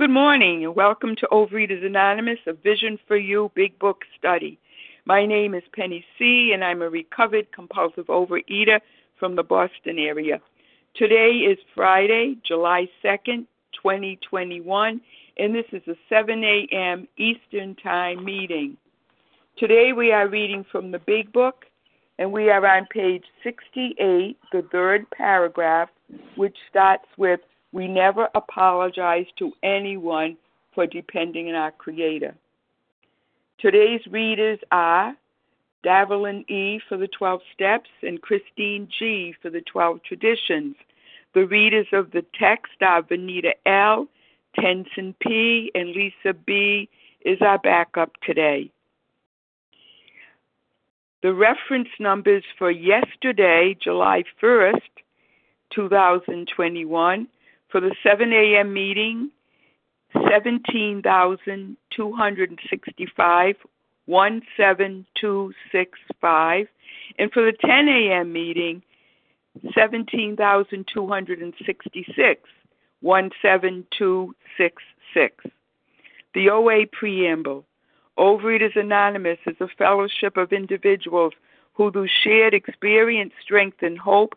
Good morning and welcome to Overeaters Anonymous, a Vision for You Big Book study. My name is Penny C., and I'm a recovered compulsive overeater from the Boston area. Today is Friday, July 2nd, 2021, and this is a 7 a.m. Eastern Time meeting. Today we are reading from the Big Book, and we are on page 68, the third paragraph, which starts with we never apologize to anyone for depending on our Creator. Today's readers are Davelin E. for the 12 Steps and Christine G. for the 12 Traditions. The readers of the text are Vanita L., Tenson P., and Lisa B. is our backup today. The reference numbers for yesterday, July 1st, 2021, for the 7 a.m. meeting, 17,265, 17265. And for the 10 a.m. meeting, 17,266, 17266. The OA Preamble. Overeaters Anonymous is a fellowship of individuals who, through shared experience, strength, and hope,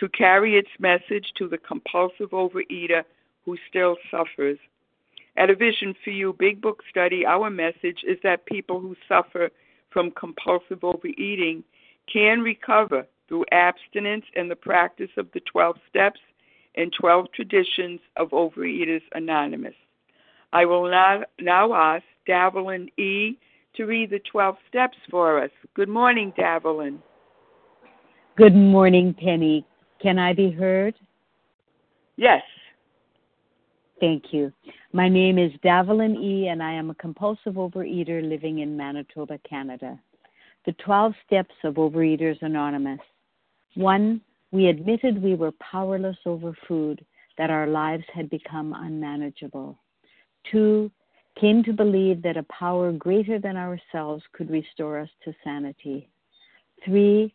to carry its message to the compulsive overeater who still suffers. At a Vision for You Big Book study, our message is that people who suffer from compulsive overeating can recover through abstinence and the practice of the 12 steps and 12 traditions of Overeaters Anonymous. I will now, ask Davelin E. to read the 12 steps for us. Good morning, Davelin. Good morning, Penny. Can I be heard? Yes. Thank you. My name is Davelin E., and I am a compulsive overeater living in Manitoba, Canada. The 12 steps of Overeaters Anonymous. One, we admitted we were powerless over food, that our lives had become unmanageable. Two, came to believe that a power greater than ourselves could restore us to sanity. Three,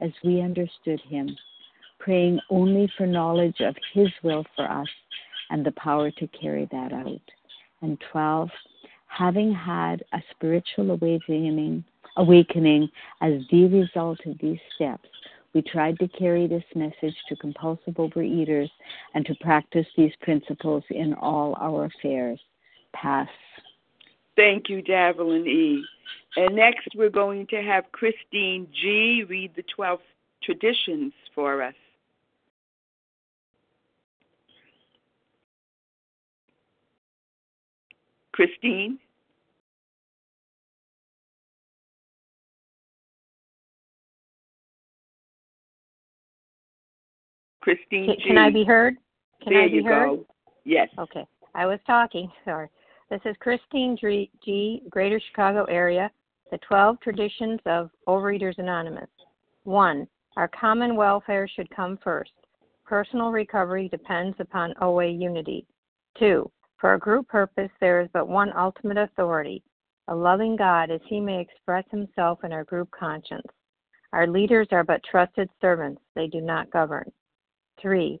as we understood Him, praying only for knowledge of His will for us and the power to carry that out. And 12, having had a spiritual awakening, awakening as the result of these steps, we tried to carry this message to compulsive overeaters and to practice these principles in all our affairs. Pass. Thank you, Davelin E. And next, we're going to have Christine G. read the 12 traditions for us. Christine? Christine G. Can I be heard? Can there I be you heard? Go. Yes. Okay. I was talking. Sorry. This is Christine G, Greater Chicago Area. The 12 Traditions of Overeaters Anonymous. 1. Our common welfare should come first. Personal recovery depends upon OA unity. 2. For a group purpose, there is but one ultimate authority a loving God as he may express himself in our group conscience. Our leaders are but trusted servants, they do not govern. 3.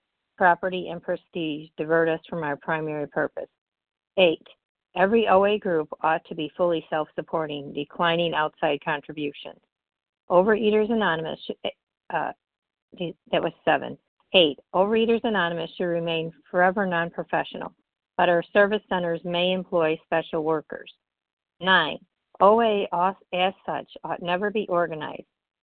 property, and prestige divert us from our primary purpose. 8. Every OA group ought to be fully self supporting, declining outside contributions. Overeaters Anonymous, uh, that was 7. 8. Overeaters Anonymous should remain forever non professional, but our service centers may employ special workers. 9. OA as such ought never be organized,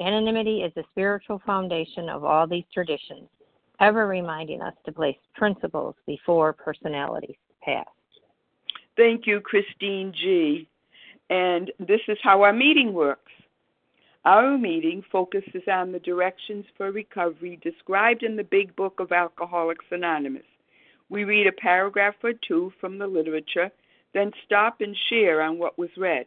Anonymity is the spiritual foundation of all these traditions, ever reminding us to place principles before personalities. Pass. Thank you, Christine G. And this is how our meeting works. Our meeting focuses on the directions for recovery described in the Big Book of Alcoholics Anonymous. We read a paragraph or two from the literature, then stop and share on what was read.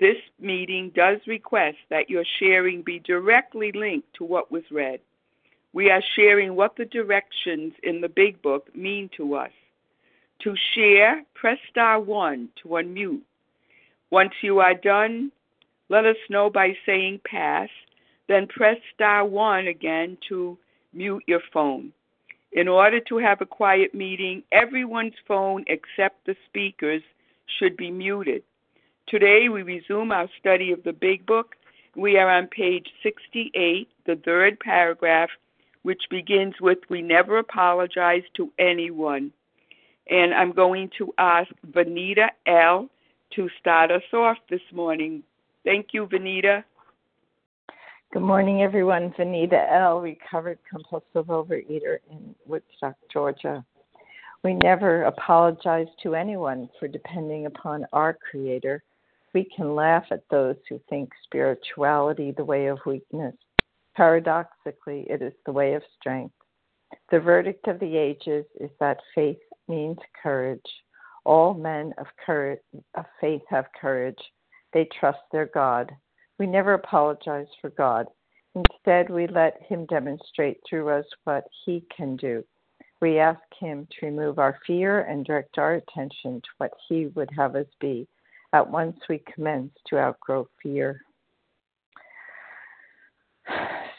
This meeting does request that your sharing be directly linked to what was read. We are sharing what the directions in the Big Book mean to us. To share, press star 1 to unmute. Once you are done, let us know by saying pass, then press star 1 again to mute your phone. In order to have a quiet meeting, everyone's phone except the speaker's should be muted. Today we resume our study of the Big Book. We are on page 68, the third paragraph, which begins with We never apologize to anyone. And I'm going to ask Vanita L. to start us off this morning. Thank you, Vanita. Good morning, everyone. Vanita L., recovered compulsive overeater in Woodstock, Georgia. We never apologize to anyone for depending upon our Creator. We can laugh at those who think spirituality the way of weakness. Paradoxically, it is the way of strength. The verdict of the ages is that faith means courage. All men of courage of faith have courage. They trust their God. We never apologize for God. Instead, we let Him demonstrate through us what He can do. We ask Him to remove our fear and direct our attention to what He would have us be at once we commence to outgrow fear.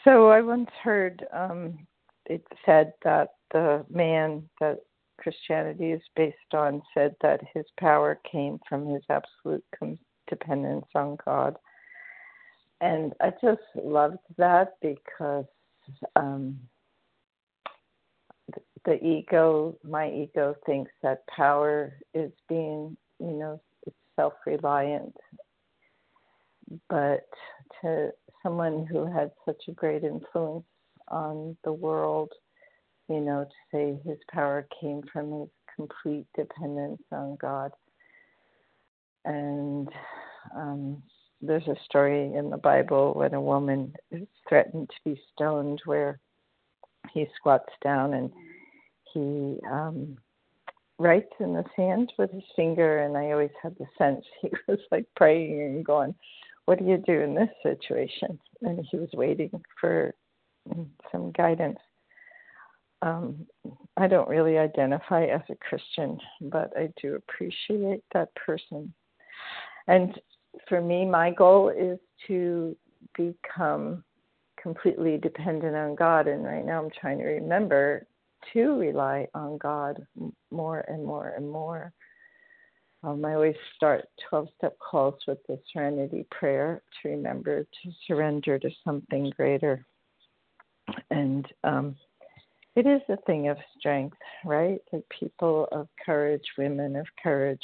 So I once heard um, it said that the man that Christianity is based on said that his power came from his absolute dependence on God and I just loved that because um, the ego, my ego, thinks that power is being, you know, it's self-reliant. But to someone who had such a great influence on the world, you know, to say his power came from his complete dependence on God. And um, there's a story in the Bible when a woman is threatened to be stoned, where he squats down and he um, writes in the sand with his finger. And I always had the sense he was like praying and going, What do you do in this situation? And he was waiting for some guidance. Um, I don't really identify as a Christian, but I do appreciate that person. And for me, my goal is to become completely dependent on God. And right now, I'm trying to remember to rely on God more and more and more. Um, I always start 12 step calls with the serenity prayer to remember to surrender to something greater. And um, it is a thing of strength, right? Like people of courage, women of courage,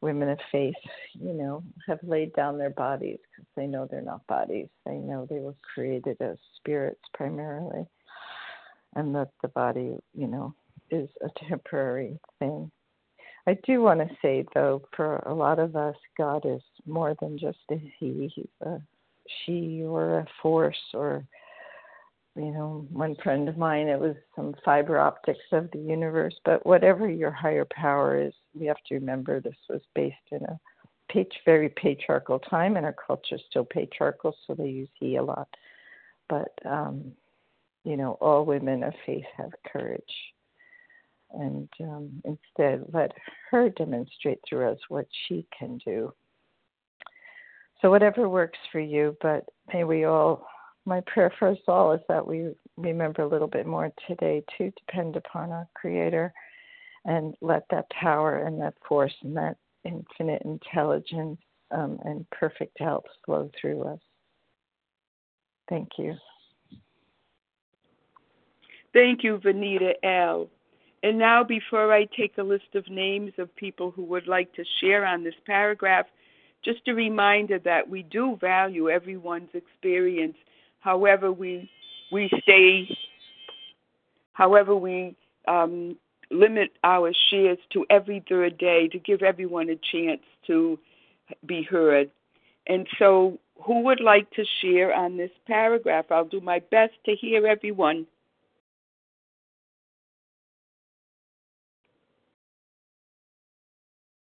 women of faith, you know, have laid down their bodies because they know they're not bodies. They know they were created as spirits primarily, and that the body, you know, is a temporary thing. I do want to say, though, for a lot of us, God is more than just a he. He's a she or a force or you know, one friend of mine, it was some fiber optics of the universe. But whatever your higher power is, we have to remember this was based in a very patriarchal time, and our culture is still patriarchal, so they use he a lot. But, um, you know, all women of faith have courage. And um, instead, let her demonstrate through us what she can do. So, whatever works for you, but may we all my prayer for us all is that we remember a little bit more today to depend upon our Creator and let that power and that force and that infinite intelligence um, and perfect health flow through us. Thank you. Thank you, Vanita L. And now, before I take a list of names of people who would like to share on this paragraph, just a reminder that we do value everyone's experience however we we stay, however we um, limit our shares to every third day to give everyone a chance to be heard. And so, who would like to share on this paragraph? I'll do my best to hear everyone.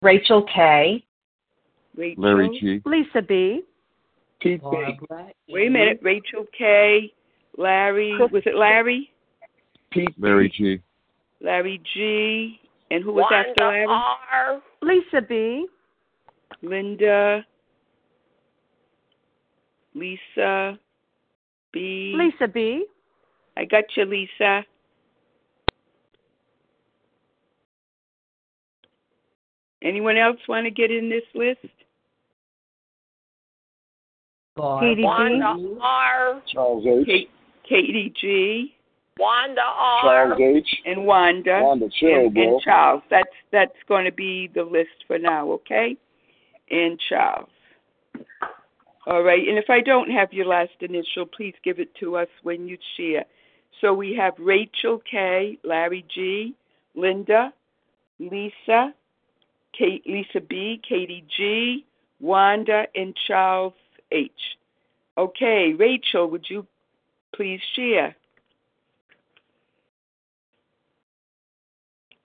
Rachel K. Rachel. Larry G. Lisa B. Pete Wait a minute. Rachel K. Larry. Was it Larry? Pete. Larry G. Larry G. And who was Wanda after Larry? R. Lisa B. Linda. Lisa B. Lisa B. I got you, Lisa. Anyone else want to get in this list? Katie Wanda G. R. Charles H. Kate, Katie G. Wanda R. Charles H. and Wanda. Wanda, chill, and, and Charles. That's that's going to be the list for now, okay? And Charles. All right. And if I don't have your last initial, please give it to us when you share. So we have Rachel K, Larry G, Linda, Lisa, Kate, Lisa B, Katie G, Wanda, and Charles H. Okay, Rachel, would you please share?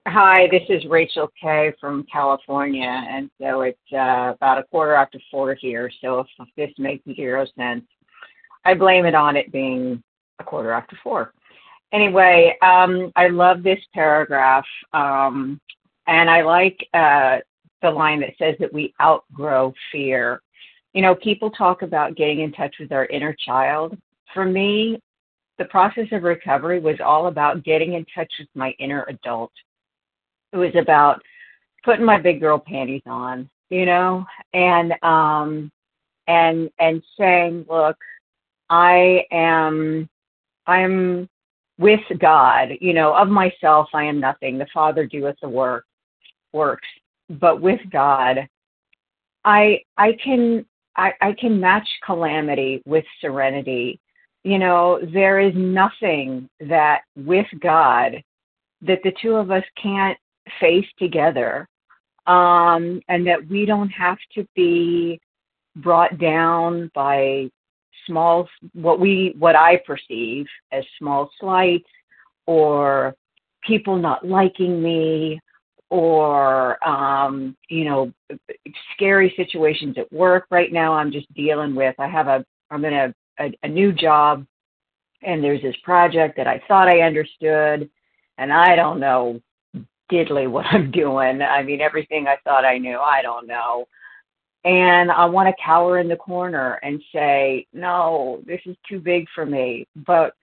Hi, this is Rachel K from California, and so it's uh, about a quarter after four here. So if this makes zero sense, I blame it on it being a quarter after four. Anyway, um, I love this paragraph, um, and I like uh, the line that says that we outgrow fear. You know, people talk about getting in touch with our inner child. For me, the process of recovery was all about getting in touch with my inner adult. It was about putting my big girl panties on, you know, and um and and saying, look, I am I'm with God, you know, of myself I am nothing. The Father doeth the work works. But with God, I I can I, I can match calamity with serenity. you know, there is nothing that with God that the two of us can't face together. Um, and that we don't have to be brought down by small what we what I perceive as small slights or people not liking me or um, you know scary situations at work right now i'm just dealing with. I have a i'm in a, a, a new job and there's this project that i thought i understood and i don't know diddly what i'm doing. I mean everything i thought i knew i don't know. And i want to cower in the corner and say no this is too big for me. But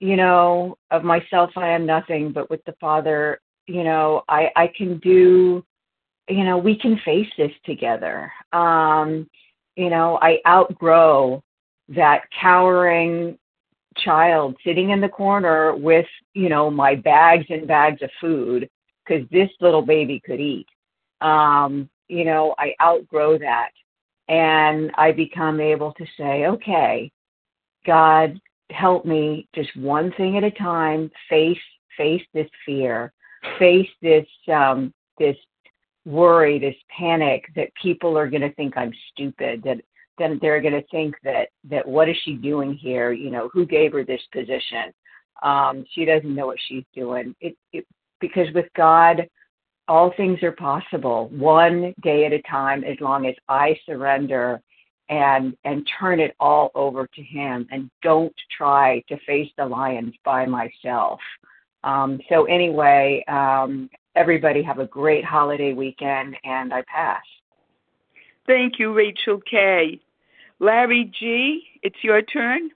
you know of myself i am nothing but with the father you know i i can do you know we can face this together. Um you know i outgrow that cowering child sitting in the corner with you know my bags and bags of food because this little baby could eat. Um you know i outgrow that. And i become able to say okay god help me just one thing at a time face face this fear face this um, this worry, this panic that people are going to think I'm stupid, that then they're going to think that that what is she doing here? You know, who gave her this position? Um, she doesn't know what she's doing. It, it because with God, all things are possible, one day at a time, as long as I surrender and and turn it all over to Him and don't try to face the lions by myself. Um, so anyway, um, everybody have a great holiday weekend, and I pass. Thank you, Rachel K. Larry G., it's your turn.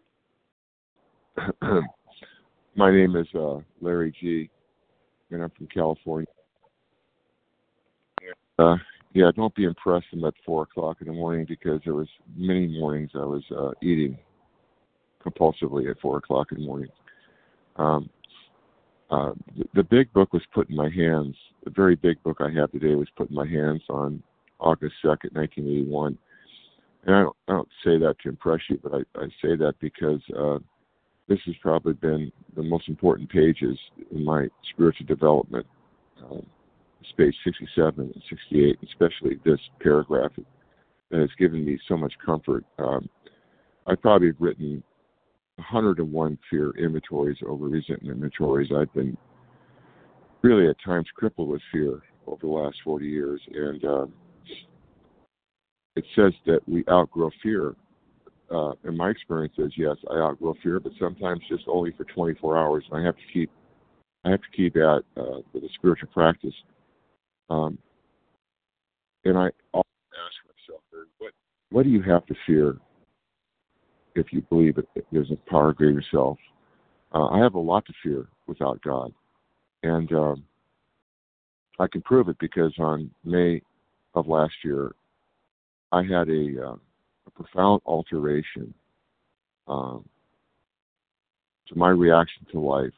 My name is uh, Larry G., and I'm from California. Uh, yeah, don't be impressed at four o'clock in the morning because there was many mornings I was uh, eating compulsively at four o'clock in the morning. Um, uh, the, the big book was put in my hands. The very big book I have today was put in my hands on August 2nd, 1981. And I don't, I don't say that to impress you, but I, I say that because uh, this has probably been the most important pages in my spiritual development. Um, page 67 and 68, especially this paragraph that has given me so much comfort. Um, I probably have written 101 fear inventories over recent inventories. I've been really at times crippled with fear over the last 40 years, and uh, it says that we outgrow fear. Uh, in my experience, is yes, I outgrow fear, but sometimes just only for 24 hours. And I have to keep, I have to keep at uh, with a spiritual practice. Um, and I often ask myself, what, what do you have to fear if you believe it, there's a power greater self. Uh, I have a lot to fear without God, and um, I can prove it because on May of last year, I had a, uh, a profound alteration um, to my reaction to life.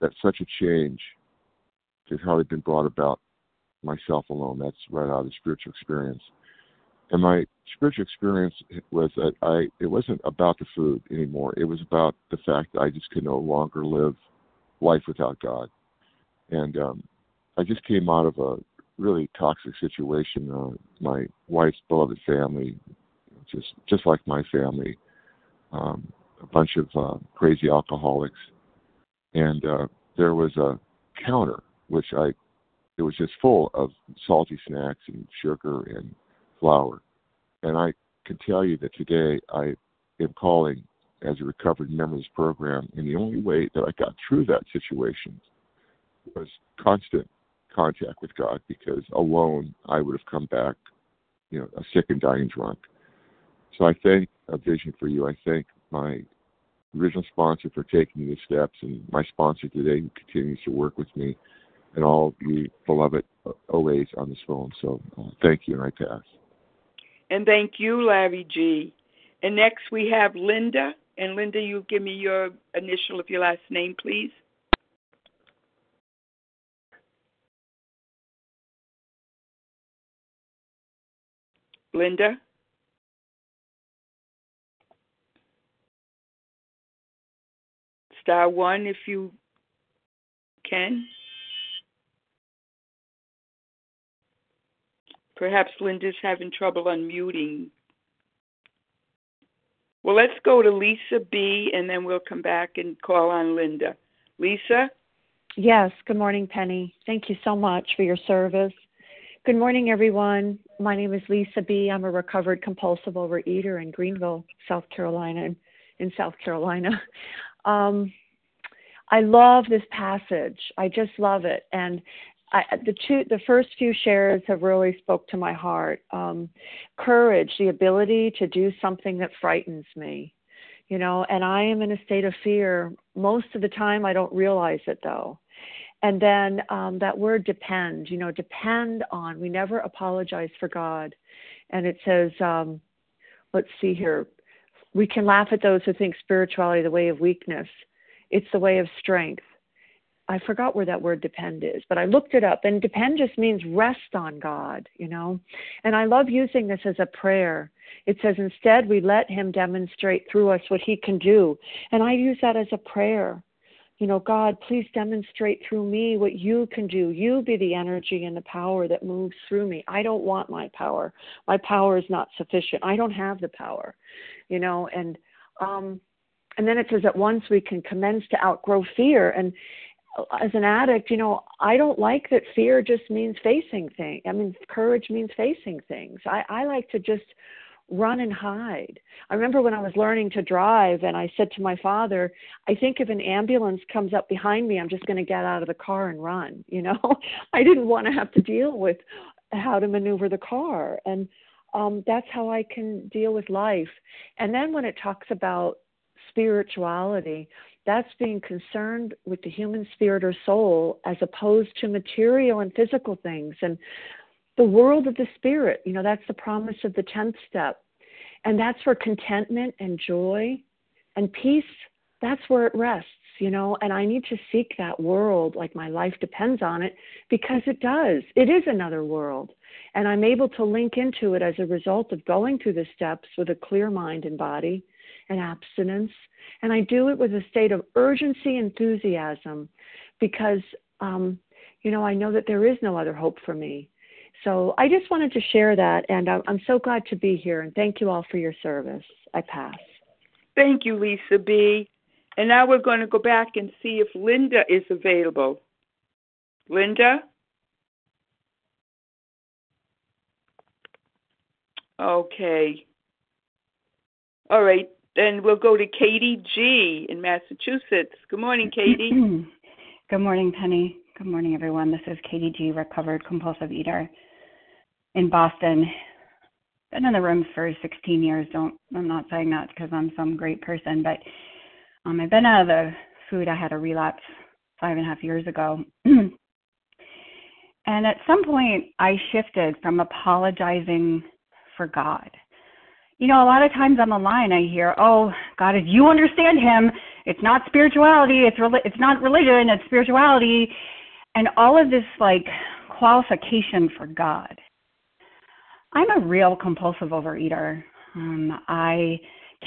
That such a change has hardly been brought about myself alone. That's right out of the spiritual experience and my spiritual experience was that I it wasn't about the food anymore. It was about the fact that I just could no longer live life without God, and um, I just came out of a really toxic situation. Uh, my wife's beloved family, just just like my family, um, a bunch of uh, crazy alcoholics, and uh, there was a counter which I it was just full of salty snacks and sugar and flour. And I can tell you that today I am calling as a recovered member of this program, and the only way that I got through that situation was constant contact with God because alone I would have come back, you know, a sick and dying drunk. So I thank a vision for you. I thank my original sponsor for taking these steps and my sponsor today who continues to work with me and all you beloved OAs on this phone. So uh, thank you, and I pass. And thank you, Larry G. And next we have Linda. And Linda, you give me your initial of your last name, please. Linda? star one if you can. Perhaps Linda's having trouble unmuting. Well, let's go to Lisa B, and then we'll come back and call on Linda. Lisa? Yes, good morning, Penny. Thank you so much for your service. Good morning, everyone. My name is Lisa B. I'm a recovered compulsive overeater in Greenville, South Carolina, in South Carolina. Um, I love this passage. I just love it, and I, the two, the first few shares have really spoke to my heart. Um, courage, the ability to do something that frightens me, you know. And I am in a state of fear most of the time. I don't realize it though. And then um, that word depend, you know, depend on. We never apologize for God. And it says, um, let's see here, we can laugh at those who think spirituality the way of weakness. It's the way of strength. I forgot where that word depend is, but I looked it up, and depend just means rest on God, you know. And I love using this as a prayer. It says, instead, we let Him demonstrate through us what He can do. And I use that as a prayer you know, God, please demonstrate through me what you can do. You be the energy and the power that moves through me. I don't want my power. My power is not sufficient. I don't have the power, you know, and um and then it says that once we can commence to outgrow fear and as an addict, you know, I don't like that fear just means facing things. I mean, courage means facing things. I, I like to just run and hide. I remember when I was learning to drive and I said to my father, I think if an ambulance comes up behind me, I'm just going to get out of the car and run. You know, I didn't want to have to deal with how to maneuver the car. And um, that's how I can deal with life. And then when it talks about spirituality, that's being concerned with the human spirit or soul as opposed to material and physical things. And the world of the spirit. You know, that's the promise of the 10th step. And that's where contentment and joy and peace, that's where it rests, you know. And I need to seek that world like my life depends on it because it does. It is another world. And I'm able to link into it as a result of going through the steps with a clear mind and body and abstinence. And I do it with a state of urgency, enthusiasm, because, um, you know, I know that there is no other hope for me. So I just wanted to share that, and I'm so glad to be here, and thank you all for your service. I pass. Thank you, Lisa B. And now we're going to go back and see if Linda is available. Linda? Okay. All right, then we'll go to Katie G in Massachusetts. Good morning, Katie. Good morning, Penny. Good morning, everyone. This is Katie G, recovered compulsive eater in Boston. Been in the room for 16 years. Don't I'm not saying that because I'm some great person, but um, I've been out of the food. I had a relapse five and a half years ago. and at some point, I shifted from apologizing for God. You know, a lot of times on the line, I hear, "Oh, God, if you understand Him, it's not spirituality. It's re- it's not religion. It's spirituality." And all of this like qualification for God. I'm a real compulsive overeater. Um, I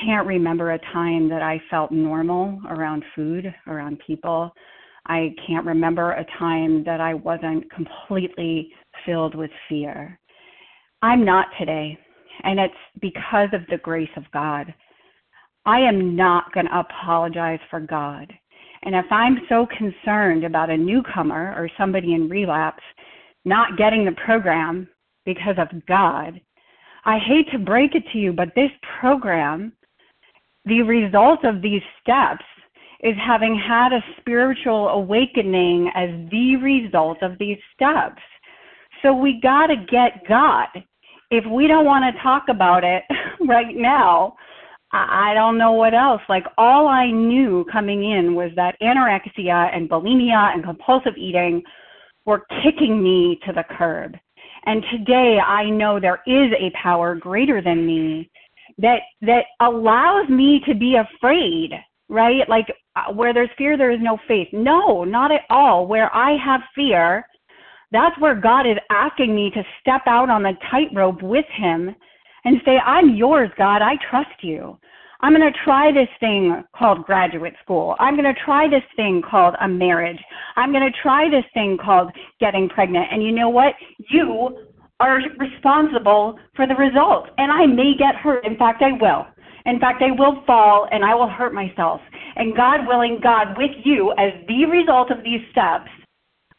can't remember a time that I felt normal around food, around people. I can't remember a time that I wasn't completely filled with fear. I'm not today, and it's because of the grace of God. I am not going to apologize for God. And if I'm so concerned about a newcomer or somebody in relapse not getting the program because of God. I hate to break it to you, but this program, the result of these steps, is having had a spiritual awakening as the result of these steps. So we got to get God. If we don't want to talk about it right now, I don't know what else. Like all I knew coming in was that anorexia and bulimia and compulsive eating were kicking me to the curb. And today I know there is a power greater than me that that allows me to be afraid, right? Like uh, where there's fear there is no faith. No, not at all. Where I have fear, that's where God is asking me to step out on the tightrope with him and say, "I'm yours, God. I trust you. I'm going to try this thing called graduate school. I'm going to try this thing called a marriage. I'm going to try this thing called getting pregnant. And you know what? You are responsible for the results. And I may get hurt. In fact, I will. In fact, I will fall and I will hurt myself. And God willing, God with you as the result of these steps,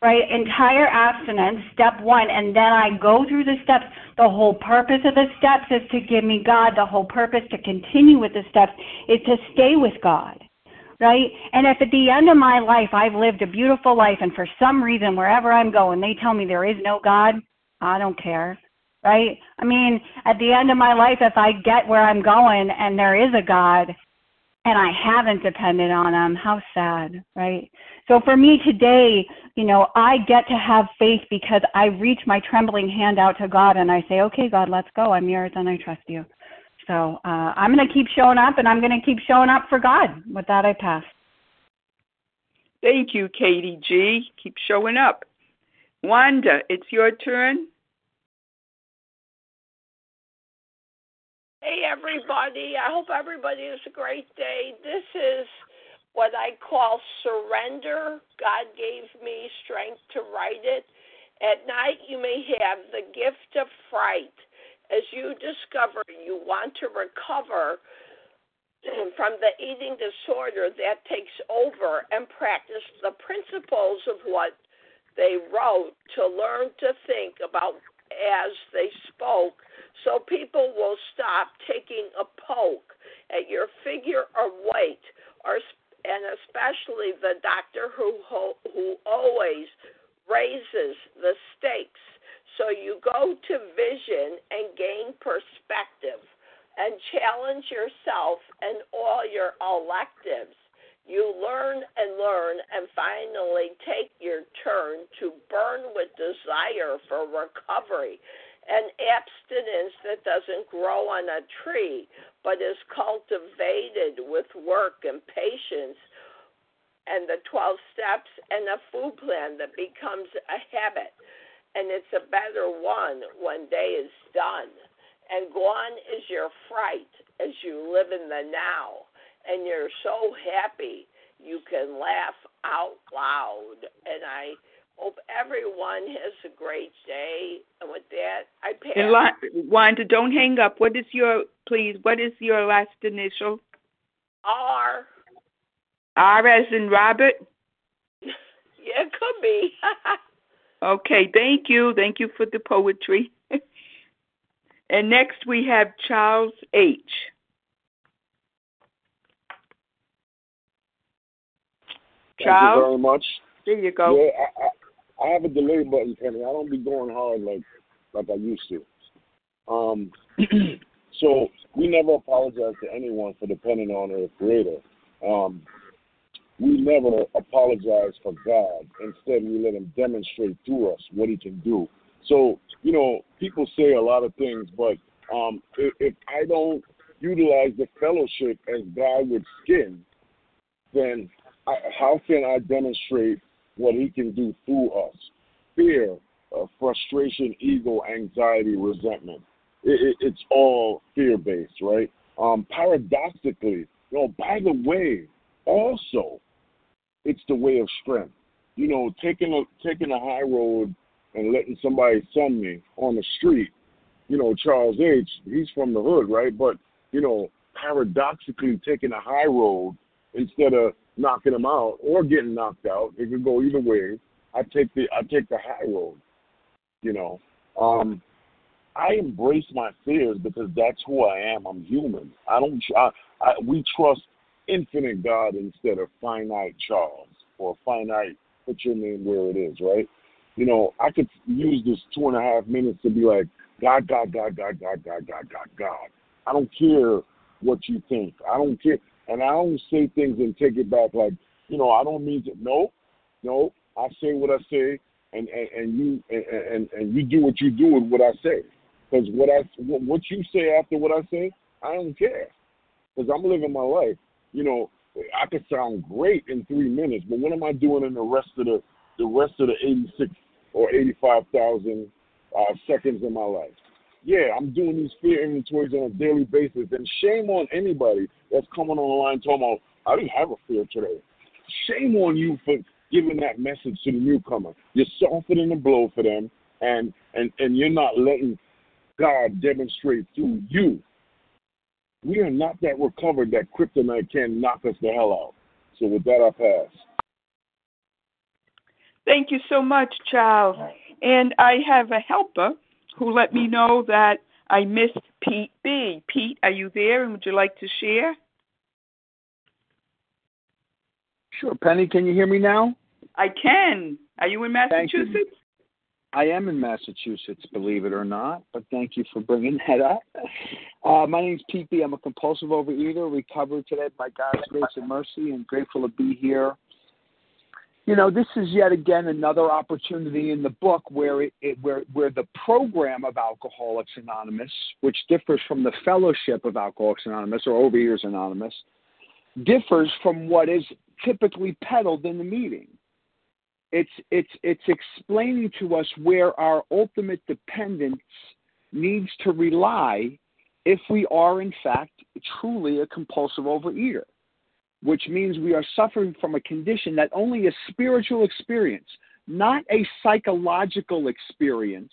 right? Entire abstinence, step one, and then I go through the steps. The whole purpose of the steps is to give me God. The whole purpose to continue with the steps is to stay with God. Right? And if at the end of my life I've lived a beautiful life and for some reason wherever I'm going they tell me there is no God, I don't care right? I mean, at the end of my life, if I get where I'm going and there is a God and I haven't depended on Him, how sad, right? So for me today, you know, I get to have faith because I reach my trembling hand out to God and I say, okay, God, let's go. I'm yours and I trust you. So uh, I'm going to keep showing up and I'm going to keep showing up for God. With that, I pass. Thank you, Katie G. Keep showing up. Wanda, it's your turn. Hey, everybody. I hope everybody has a great day. This is what I call surrender. God gave me strength to write it. At night, you may have the gift of fright. As you discover you want to recover from the eating disorder that takes over and practice the principles of what they wrote to learn to think about as they spoke so people will stop taking a poke at your figure or weight or and especially the doctor who who always raises the stakes. So you go to vision and gain perspective and challenge yourself and all your electives. You learn and learn and finally take your turn to burn with desire for recovery an abstinence that doesn't grow on a tree, but is cultivated with work and patience, and the 12 steps and a food plan that becomes a habit. And it's a better one when day is done. And gone is your fright as you live in the now. And you're so happy you can laugh out loud. And I Hope everyone has a great day. And with that, I pass. And Wanda, don't hang up. What is your, please, what is your last initial? R. R as in Robert? yeah, it could be. okay, thank you. Thank you for the poetry. and next we have Charles H. Thank you very much. There you go. Yeah, I, have a delay button, Penny. I don't be going hard like like I used to. Um, so we never apologize to anyone for depending on our Creator. Um, we never apologize for God. Instead, we let Him demonstrate through us what He can do. So you know, people say a lot of things, but um, if, if I don't utilize the fellowship as God would skin, then I, how can I demonstrate what He can do through us. Fear, uh, frustration, ego, anxiety, resentment. It, it, it's all fear based, right? Um, paradoxically, you know, by the way, also, it's the way of strength. You know, taking a taking a high road and letting somebody sum me on the street. You know, Charles H. He's from the hood, right? But you know, paradoxically, taking a high road instead of knocking them out or getting knocked out. It could go either way. I take the I take the high road. You know, um, I embrace my fears because that's who I am. I'm human. I don't. I, I, we trust infinite God instead of finite Charles or finite. Put your name where it is, right? You know, I could use this two and a half minutes to be like God, God, God, God, God, God, God, God, God. I don't care what you think. I don't care. And I don't say things and take it back like, you know, I don't mean to. No, no. I say what I say, and and, and you and, and and you do what you do with what I say. Because what I what you say after what I say, I don't care. Because I'm living my life. You know, I could sound great in three minutes, but what am I doing in the rest of the the rest of the 86 or 85,000 uh, seconds in my life? Yeah, I'm doing these fear inventories on a daily basis. And shame on anybody that's coming on the line talking about, I didn't have a fear today. Shame on you for giving that message to the newcomer. You're softening the blow for them, and, and, and you're not letting God demonstrate through you. We are not that recovered that kryptonite can knock us the hell out. So with that, I pass. Thank you so much, Charles. And I have a helper who let me know that I missed Pete B. Pete, are you there and would you like to share? Sure. Penny, can you hear me now? I can. Are you in Massachusetts? You. I am in Massachusetts, believe it or not, but thank you for bringing that up. Uh, my name's Pete B. I'm a compulsive overeater, recovered today by God's grace and mercy, and grateful to be here you know, this is yet again another opportunity in the book where it, it, where where the program of Alcoholics Anonymous, which differs from the fellowship of Alcoholics Anonymous or Overeaters Anonymous, differs from what is typically peddled in the meeting. It's it's it's explaining to us where our ultimate dependence needs to rely if we are in fact truly a compulsive overeater which means we are suffering from a condition that only a spiritual experience, not a psychological experience,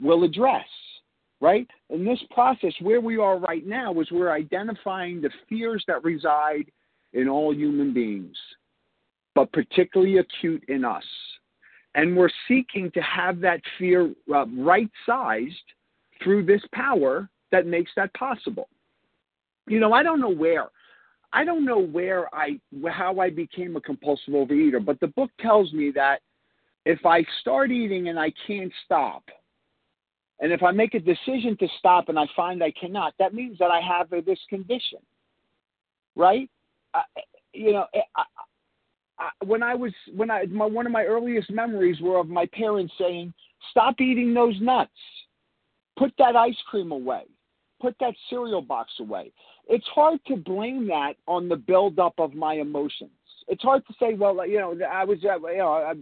will address. Right? In this process, where we are right now is we're identifying the fears that reside in all human beings, but particularly acute in us. And we're seeking to have that fear uh, right sized through this power that makes that possible. You know, I don't know where I don't know where I how I became a compulsive overeater, but the book tells me that if I start eating and I can't stop, and if I make a decision to stop and I find I cannot, that means that I have this condition, right? I, you know, eh, I, I, when I was when I my, one of my earliest memories were of my parents saying, "Stop eating those nuts. Put that ice cream away. Put that cereal box away." It's hard to blame that on the buildup of my emotions. It's hard to say, well, you know, I was, uh, you know, I,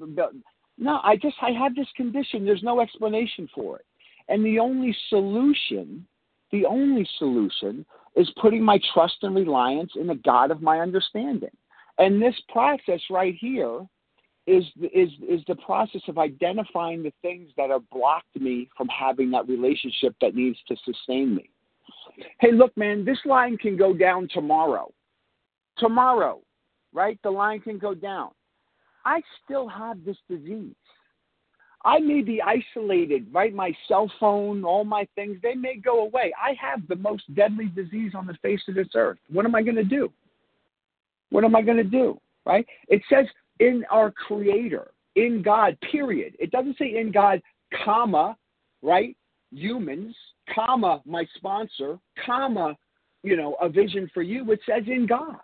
no, I just, I have this condition. There's no explanation for it. And the only solution, the only solution is putting my trust and reliance in the God of my understanding. And this process right here is is is the process of identifying the things that have blocked me from having that relationship that needs to sustain me hey, look, man, this line can go down tomorrow. Tomorrow, right? The line can go down. I still have this disease. I may be isolated, right? My cell phone, all my things, they may go away. I have the most deadly disease on the face of this earth. What am I going to do? What am I going to do? Right? It says in our Creator, in God, period. It doesn't say in God, comma, right? Humans, comma, my sponsor, comma, you know, a vision for you, it says in God.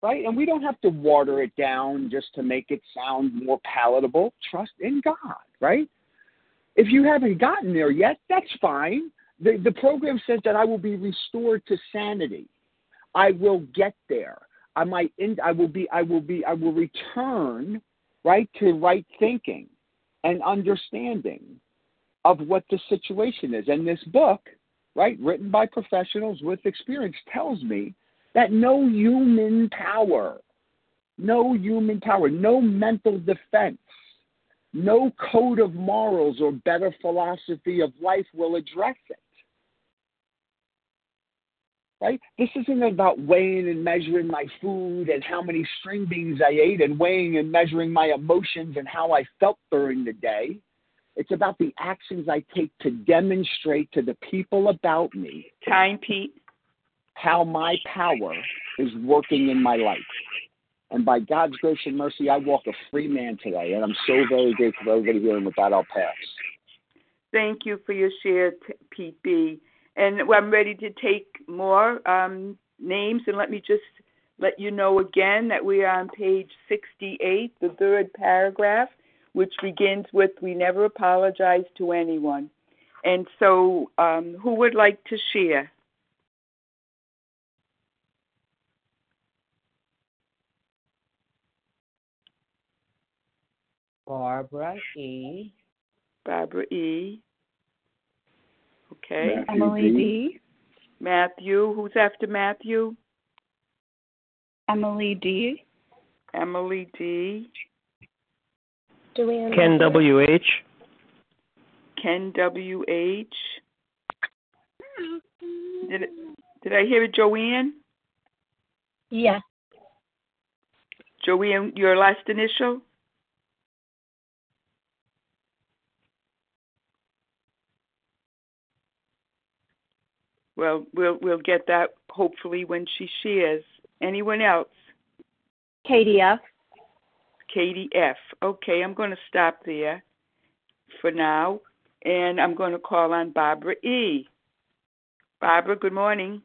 Right? And we don't have to water it down just to make it sound more palatable. Trust in God, right? If you haven't gotten there yet, that's fine. The, the program says that I will be restored to sanity. I will get there. I might end, I will be I will be I will return right to right thinking and understanding of what the situation is. And this book, right, written by professionals with experience, tells me that no human power, no human power, no mental defense, no code of morals or better philosophy of life will address it. Right? This isn't about weighing and measuring my food and how many string beans I ate and weighing and measuring my emotions and how I felt during the day. It's about the actions I take to demonstrate to the people about me. Time, Pete. How my power is working in my life. And by God's grace and mercy, I walk a free man today. And I'm so very grateful for everybody here. And with that, I'll pass. Thank you for your share, Pete B. And I'm ready to take more um, names. And let me just let you know again that we are on page 68, the third paragraph which begins with We never apologize to anyone. And so, um, who would like to share? Barbara E. Barbara E. Okay. Matthew Emily D. D. Matthew. Who's after Matthew? Emily D. Emily D. Joanne. Ken W.H. Ken W. H. Did it, did I hear it, Joanne? Yeah. Joanne, your last initial? Well, we'll we'll get that hopefully when she shares. Anyone else? Katie F. Katie F. Okay, I'm going to stop there for now, and I'm going to call on Barbara E. Barbara, good morning.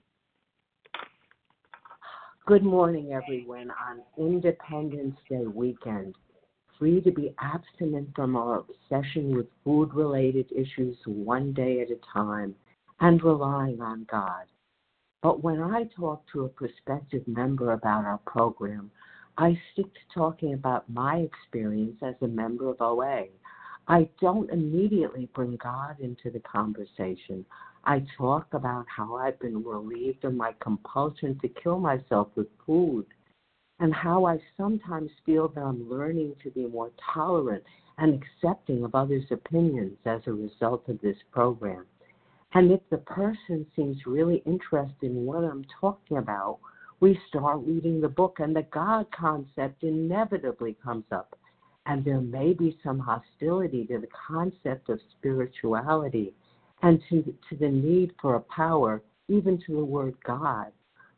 Good morning, everyone. On Independence Day weekend, free to be abstinent from our obsession with food related issues one day at a time and relying on God. But when I talk to a prospective member about our program, I stick to talking about my experience as a member of OA. I don't immediately bring God into the conversation. I talk about how I've been relieved of my compulsion to kill myself with food and how I sometimes feel that I'm learning to be more tolerant and accepting of others' opinions as a result of this program. And if the person seems really interested in what I'm talking about, we start reading the book, and the God concept inevitably comes up. And there may be some hostility to the concept of spirituality and to, to the need for a power, even to the word God.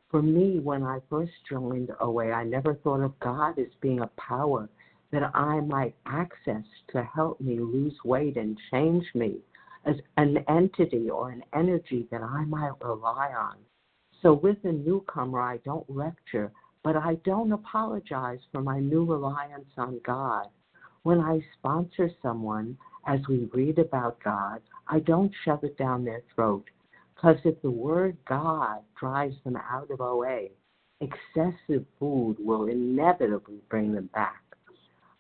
For me, when I first joined OA, I never thought of God as being a power that I might access to help me lose weight and change me as an entity or an energy that I might rely on. So, with a newcomer, I don't lecture, but I don't apologize for my new reliance on God. When I sponsor someone, as we read about God, I don't shove it down their throat. Because if the word God drives them out of OA, excessive food will inevitably bring them back.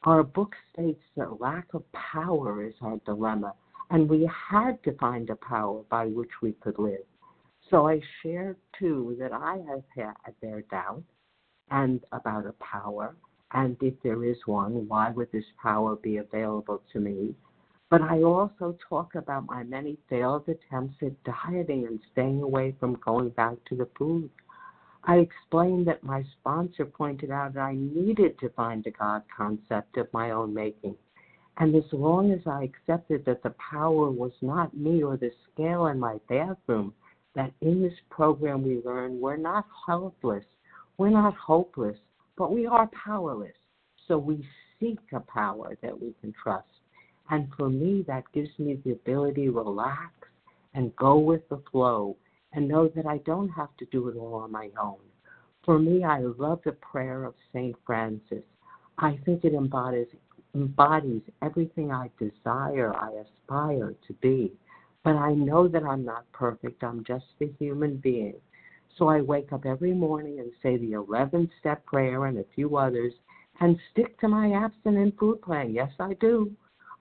Our book states that lack of power is our dilemma, and we had to find a power by which we could live. So I shared too that I have had their doubt and about a power, and if there is one, why would this power be available to me? But I also talk about my many failed attempts at dieting and staying away from going back to the food. I explained that my sponsor pointed out that I needed to find a God concept of my own making. And as long as I accepted that the power was not me or the scale in my bathroom, that in this program we learn we're not helpless, we're not hopeless, but we are powerless. So we seek a power that we can trust. And for me, that gives me the ability to relax and go with the flow and know that I don't have to do it all on my own. For me, I love the prayer of St. Francis. I think it embodies, embodies everything I desire, I aspire to be. But I know that I'm not perfect, I'm just a human being. So I wake up every morning and say the 11 step prayer and a few others and stick to my abstinent food plan. Yes, I do.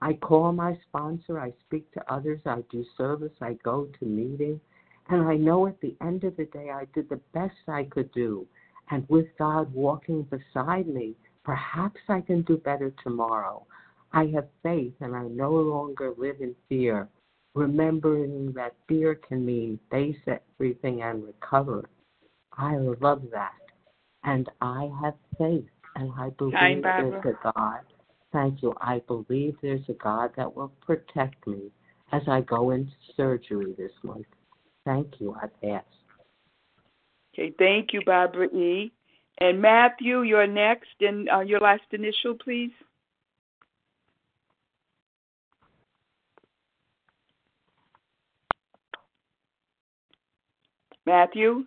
I call my sponsor, I speak to others, I do service, I go to meetings, and I know at the end of the day I did the best I could do. And with God walking beside me, perhaps I can do better tomorrow. I have faith and I no longer live in fear, remembering that fear can mean face everything and recover. I love that. And I have faith and I believe Kind there's a God. Thank you. I believe there's a God that will protect me as I go into surgery this month. Thank you. I pass. Okay, thank you, Barbara E. And Matthew, you're next, and uh, your last initial, please. Matthew?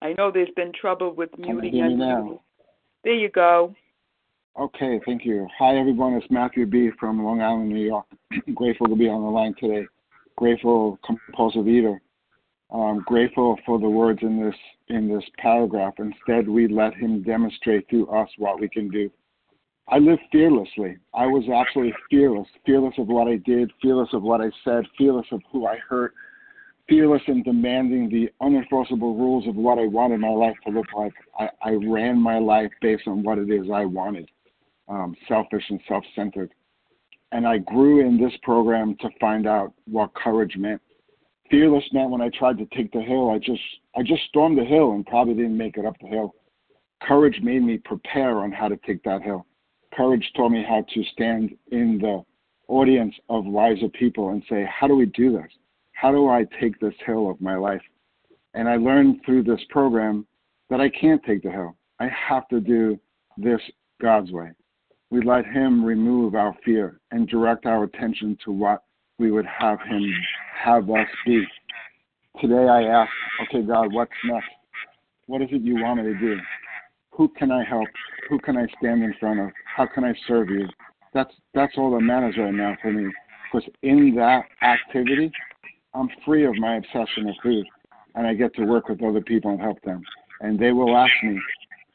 I know there's been trouble with Can you muting. unmuting. now? There you go. Okay, thank you. Hi, everyone. It's Matthew B. from Long Island, New York. grateful to be on the line today. Grateful, compulsive eater. Um, grateful for the words in this in this paragraph. Instead, we let him demonstrate through us what we can do. I lived fearlessly. I was absolutely fearless, fearless of what I did, fearless of what I said, fearless of who I hurt, fearless in demanding the unenforceable rules of what I wanted my life to look like. I, I ran my life based on what it is I wanted, um, selfish and self centered. And I grew in this program to find out what courage meant. Fearless meant when I tried to take the hill, I just I just stormed the hill and probably didn't make it up the hill. Courage made me prepare on how to take that hill. Courage taught me how to stand in the audience of wiser people and say, how do we do this? How do I take this hill of my life? And I learned through this program that I can't take the hill. I have to do this God's way. We let Him remove our fear and direct our attention to what we would have Him have us be. Today I ask, okay, God, what's next? What is it you want me to do? Who can I help? Who can I stand in front of? How can I serve you? That's that's all that matters right now for me. Because in that activity, I'm free of my obsession with food, and I get to work with other people and help them. And they will ask me,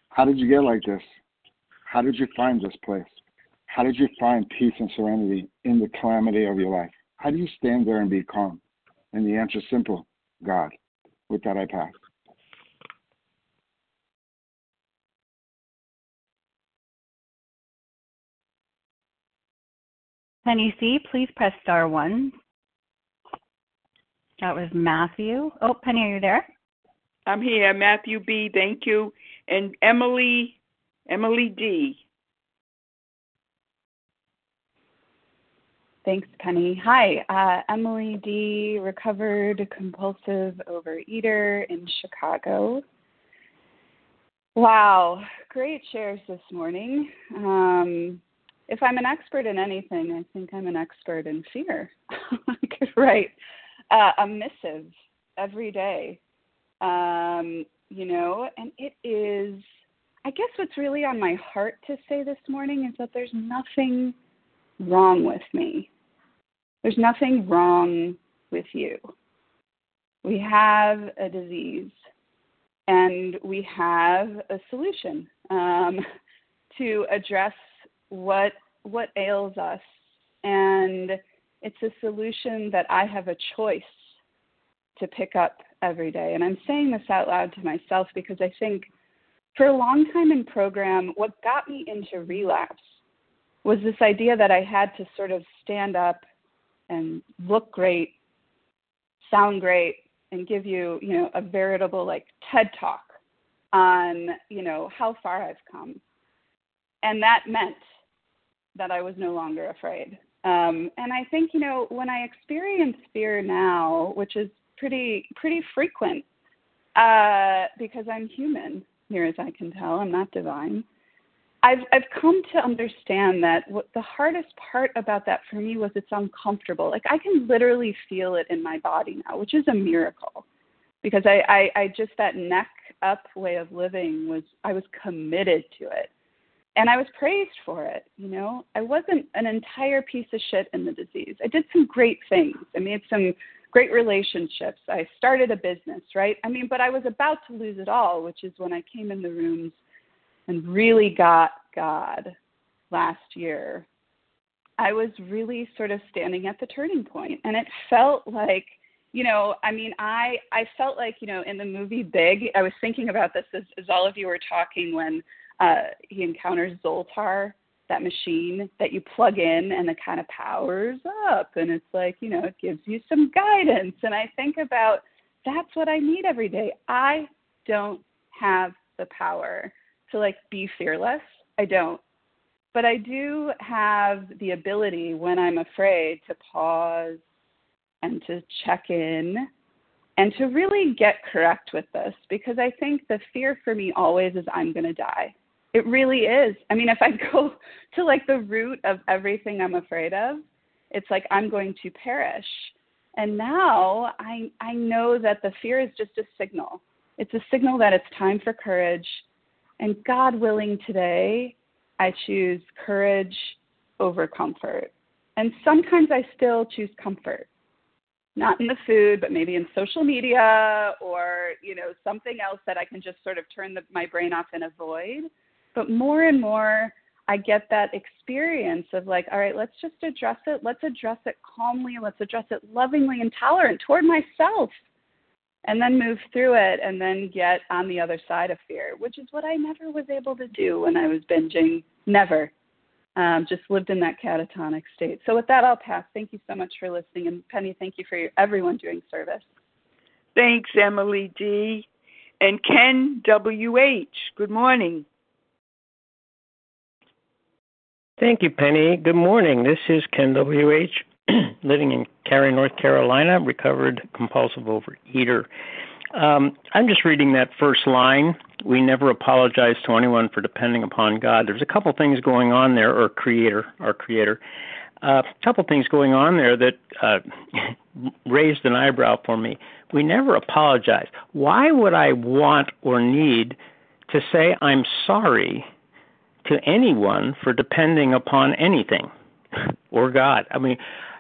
"How did you get like this? How did you find this place? How did you find peace and serenity in the calamity of your life? How do you stand there and be calm?" And the answer is simple: God. With that, I pass. Penny C, please press star one that was Matthew. Oh, Penny, are you there? I'm here. Matthew B. Thank you. And Emily, Emily D. Thanks, Penny. Hi, uh, Emily D., recovered compulsive overeater in Chicago. Wow, great shares this morning. Um, if I'm an expert in anything, I think I'm an expert in fear. I could write uh, a missive every day. Um, you know, and it is, I guess what's really on my heart to say this morning is that there's nothing wrong with me. There's nothing wrong with you. We have a disease and we have a solution um, to address what what ails us and it's a solution that I have a choice to pick up every day. And I'm saying this out loud to myself because I think for a long time in program, what got me into relapse was this idea that I had to sort of stand up and look great, sound great, and give you, you know, a veritable like TED talk on, you know, how far I've come. And that meant that I was no longer afraid. Um, and I think you know when I experience fear now, which is pretty pretty frequent, uh, because I'm human, near as I can tell, I'm not divine. I've I've come to understand that what the hardest part about that for me was it's uncomfortable. Like I can literally feel it in my body now, which is a miracle, because I I, I just that neck up way of living was I was committed to it and I was praised for it. You know, I wasn't an entire piece of shit in the disease. I did some great things. I made some great relationships. I started a business, right? I mean, but I was about to lose it all, which is when I came in the rooms and really got God last year. I was really sort of standing at the turning point, and it felt like you know i mean i i felt like you know in the movie big i was thinking about this as, as all of you were talking when uh, he encounters Zoltar, that machine that you plug in and it kind of powers up. And it's like, you know, it gives you some guidance. And I think about that's what I need every day. I don't have the power to like be fearless. I don't. But I do have the ability when I'm afraid to pause and to check in and to really get correct with this because I think the fear for me always is I'm going to die. It really is. I mean, if I go to like the root of everything I'm afraid of, it's like I'm going to perish. And now I I know that the fear is just a signal. It's a signal that it's time for courage. And God willing today, I choose courage over comfort. And sometimes I still choose comfort. Not in the food, but maybe in social media or, you know, something else that I can just sort of turn the, my brain off and avoid. But more and more, I get that experience of like, all right, let's just address it. Let's address it calmly. Let's address it lovingly and tolerant toward myself. And then move through it and then get on the other side of fear, which is what I never was able to do when I was binging. Never. Um, just lived in that catatonic state. So, with that, I'll pass. Thank you so much for listening. And, Penny, thank you for your, everyone doing service. Thanks, Emily D. And Ken W.H., good morning. Thank you, Penny. Good morning. This is Ken W.H., living in Cary, North Carolina, recovered compulsive overeater. Um, I'm just reading that first line. We never apologize to anyone for depending upon God. There's a couple things going on there, or Creator, our Creator. Uh, a couple things going on there that uh, raised an eyebrow for me. We never apologize. Why would I want or need to say I'm sorry to anyone for depending upon anything or God. I mean,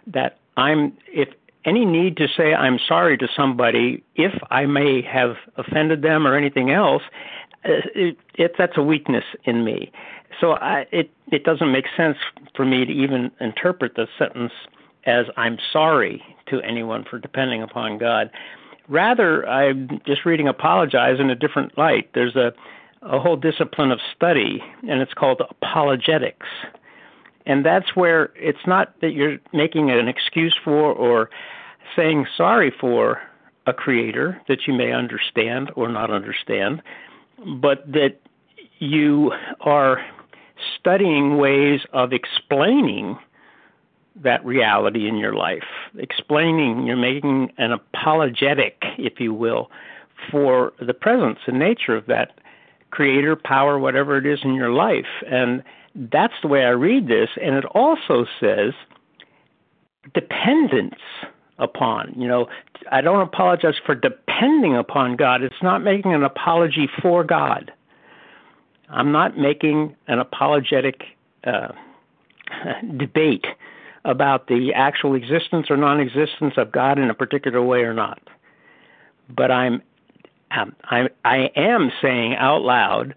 that I'm if any need to say I'm sorry to somebody if I may have offended them or anything else, uh, it, it, that's a weakness in me. So I, it it doesn't make sense for me to even interpret the sentence as I'm sorry to anyone for depending upon God. Rather, I'm just reading apologize in a different light. There's a a whole discipline of study, and it's called apologetics. And that's where it's not that you're making an excuse for or saying sorry for a creator that you may understand or not understand, but that you are studying ways of explaining that reality in your life, explaining, you're making an apologetic, if you will, for the presence and nature of that creator, power, whatever it is in your life. And that's the way I read this. And it also says dependence upon. You know, I don't apologize for depending upon God. It's not making an apology for God. I'm not making an apologetic uh, debate about the actual existence or non existence of God in a particular way or not. But I'm um, I, I am saying out loud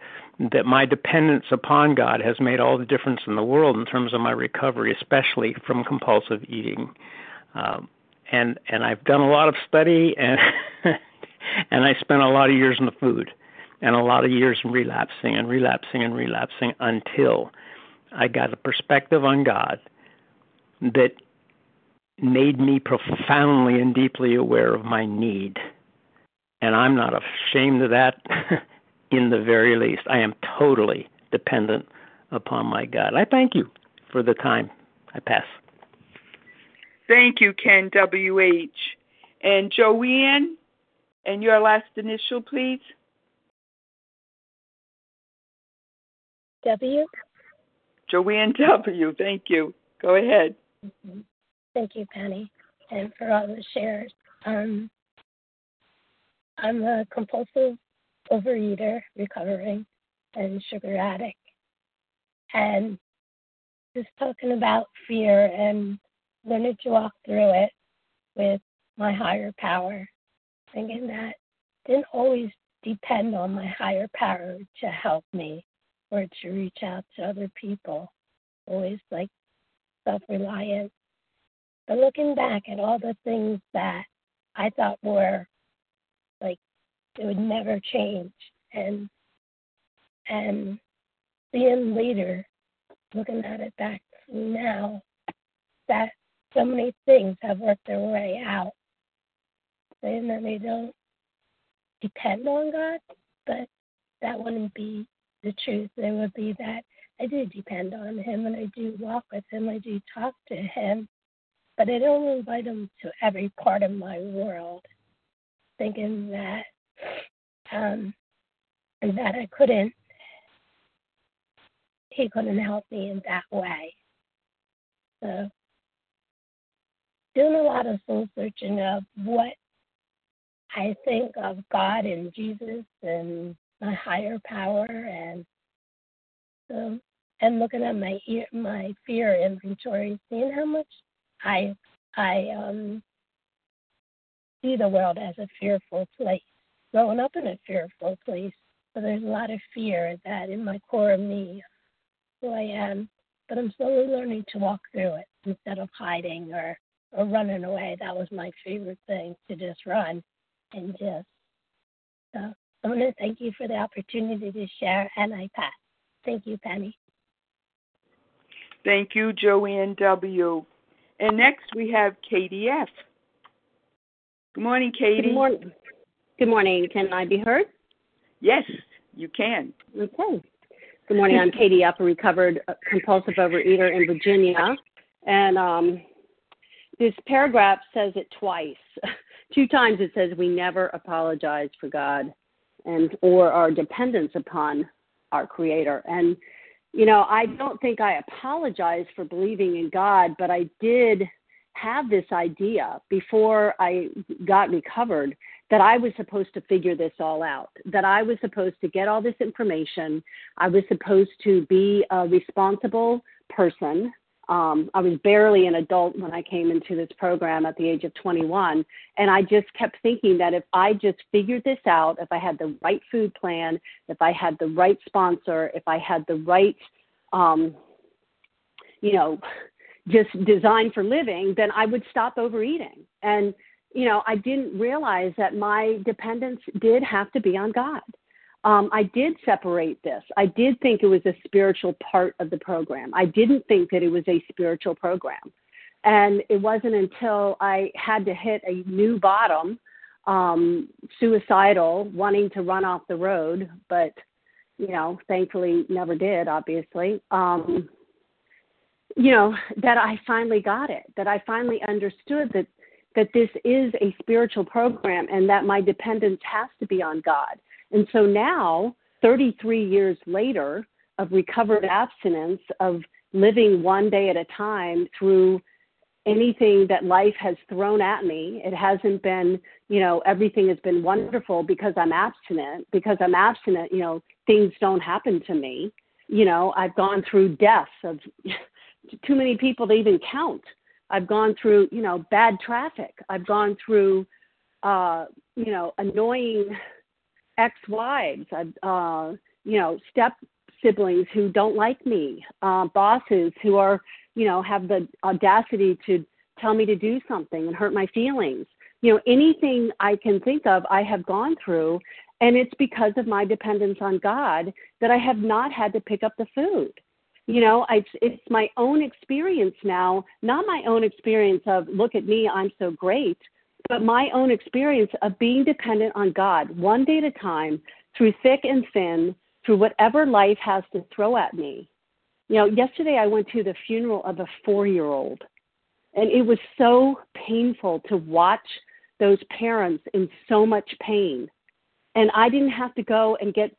that my dependence upon God has made all the difference in the world in terms of my recovery, especially from compulsive eating. Um, and and I've done a lot of study and and I spent a lot of years in the food and a lot of years in relapsing and relapsing and relapsing until I got a perspective on God that made me profoundly and deeply aware of my need and I'm not ashamed of that in the very least. I am totally dependent upon my God. I thank you for the time. I pass. Thank you, Ken W.H. And Joanne, and your last initial, please. W. Joanne W. Thank you. Go ahead. Mm-hmm. Thank you, Penny, and for all the shares. Um, I'm a compulsive overeater, recovering, and sugar addict. And just talking about fear and learning to walk through it with my higher power, thinking that didn't always depend on my higher power to help me or to reach out to other people. Always like self reliant. But looking back at all the things that I thought were it would never change. And and seeing later, looking at it back now, that so many things have worked their way out. Saying that they don't depend on God, but that wouldn't be the truth. It would be that I do depend on Him and I do walk with Him, I do talk to Him, but I don't invite Him to every part of my world thinking that um, and that I couldn't he couldn't help me in that way. So doing a lot of soul searching of what I think of God and Jesus and my higher power and so and looking at my ear, my fear inventory, seeing how much I I um see the world as a fearful place. Growing up in a fearful place, but there's a lot of fear that in my core of me who I am, but I'm slowly learning to walk through it instead of hiding or, or running away. That was my favorite thing to just run and just. So I want to thank you for the opportunity to share, and I pass. Thank you, Penny. Thank you, Joanne W. And next we have Katie F. Good morning, Katie. Good morning. Good morning. Can I be heard? Yes, you can. Okay. Good morning. I'm Katie F., a recovered uh, compulsive overeater in Virginia. And um, this paragraph says it twice. Two times it says we never apologize for God and or our dependence upon our creator. And you know, I don't think I apologize for believing in God, but I did have this idea before I got recovered that I was supposed to figure this all out, that I was supposed to get all this information. I was supposed to be a responsible person. Um, I was barely an adult when I came into this program at the age of 21. And I just kept thinking that if I just figured this out, if I had the right food plan, if I had the right sponsor, if I had the right, um, you know, just design for living, then I would stop overeating. And you know, I didn't realize that my dependence did have to be on God. Um, I did separate this. I did think it was a spiritual part of the program. I didn't think that it was a spiritual program. And it wasn't until I had to hit a new bottom, um, suicidal, wanting to run off the road, but, you know, thankfully never did, obviously. Um, you know, that I finally got it, that I finally understood that that this is a spiritual program and that my dependence has to be on God. And so now, 33 years later of recovered abstinence, of living one day at a time through anything that life has thrown at me, it hasn't been, you know, everything has been wonderful because I'm abstinent. Because I'm abstinent, you know, things don't happen to me. You know, I've gone through deaths of too many people to even count I've gone through, you know, bad traffic. I've gone through, uh, you know, annoying ex-wives. I've, uh, you know, step siblings who don't like me, uh, bosses who are, you know, have the audacity to tell me to do something and hurt my feelings. You know, anything I can think of, I have gone through, and it's because of my dependence on God that I have not had to pick up the food you know it's it's my own experience now not my own experience of look at me i'm so great but my own experience of being dependent on god one day at a time through thick and thin through whatever life has to throw at me. You know yesterday i went to the funeral of a four year old and it was so painful to watch those parents in so much pain. And i didn't have to go and get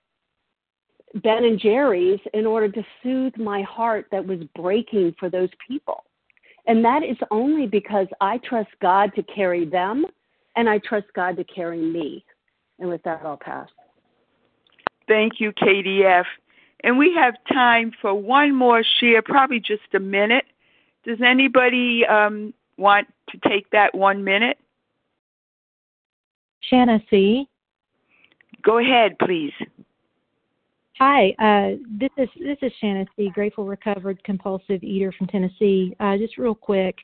Ben and Jerry's in order to soothe my heart that was breaking for those people. And that is only because I trust God to carry them and I trust God to carry me. And with that, I'll pass. Thank you, KDF. And we have time for one more share, probably just a minute. Does anybody um, want to take that one minute? Shanna C. Go ahead, please. Hi, uh, this is this is Shannon C. Grateful recovered compulsive eater from Tennessee. Uh, just real quick,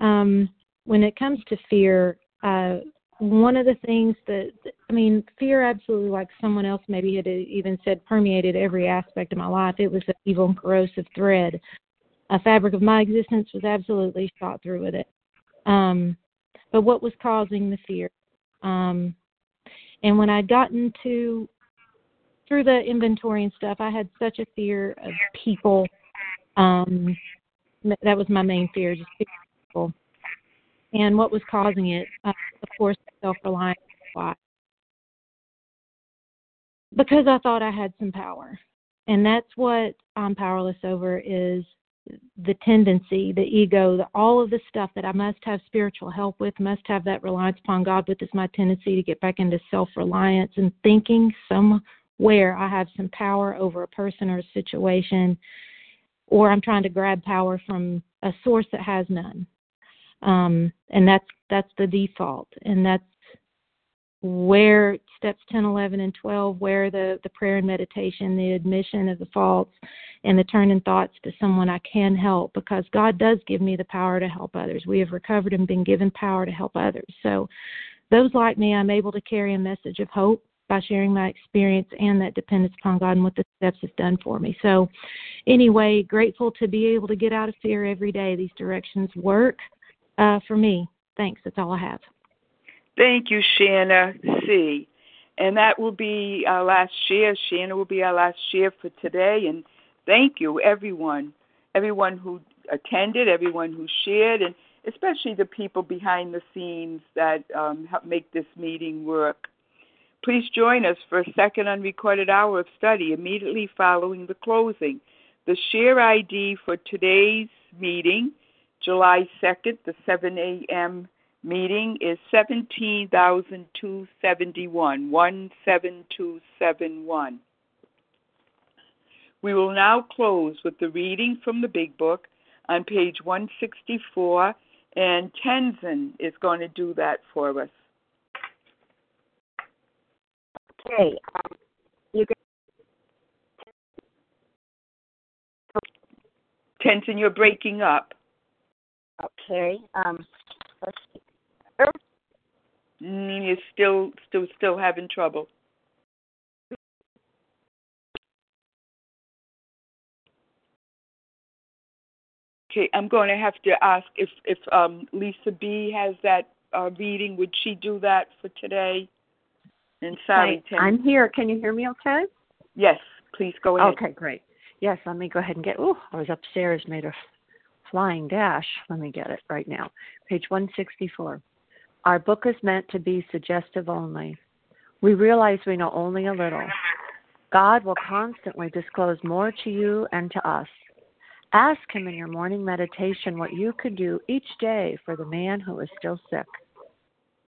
um, when it comes to fear, uh, one of the things that I mean, fear absolutely, like someone else maybe had even said, permeated every aspect of my life. It was an evil and corrosive thread. A fabric of my existence was absolutely shot through with it. Um, but what was causing the fear? Um, and when I'd gotten to through the inventory and stuff, I had such a fear of people. Um, that was my main fear, just people. And what was causing it, uh, of course, self reliance. Why? Because I thought I had some power, and that's what I'm powerless over is the tendency, the ego, the, all of the stuff that I must have spiritual help with, must have that reliance upon God with, is my tendency to get back into self reliance and thinking some where I have some power over a person or a situation, or I'm trying to grab power from a source that has none. Um, and that's that's the default, and that's where steps 10, 11, and 12, where the, the prayer and meditation, the admission of the faults, and the turning thoughts to someone I can help because God does give me the power to help others. We have recovered and been given power to help others. So, those like me, I'm able to carry a message of hope by sharing my experience and that dependence upon God and what the steps have done for me. So, anyway, grateful to be able to get out of fear every day. These directions work uh, for me. Thanks. That's all I have. Thank you, Shanna C. And that will be our last share. Shanna will be our last share for today. And thank you, everyone, everyone who attended, everyone who shared, and especially the people behind the scenes that um, help make this meeting work. Please join us for a second unrecorded hour of study immediately following the closing. The share ID for today's meeting, July 2nd, the 7 a.m meeting is 17,271, 17271. We will now close with the reading from the Big Book on page 164, and Tenzin is going to do that for us. Okay. Um, you. Tenzin, you're breaking up. Okay. Um, let's see. Mm, you're still still still having trouble. Okay, I'm going to have to ask if if um, Lisa B has that uh, reading. Would she do that for today? And sorry. I'm here. Can you hear me? Okay. Yes, please go ahead. Okay, great. Yes, let me go ahead and get. Oh, I was upstairs, made a flying dash. Let me get it right now. Page 164. Our book is meant to be suggestive only. We realize we know only a little. God will constantly disclose more to you and to us. Ask Him in your morning meditation what you could do each day for the man who is still sick.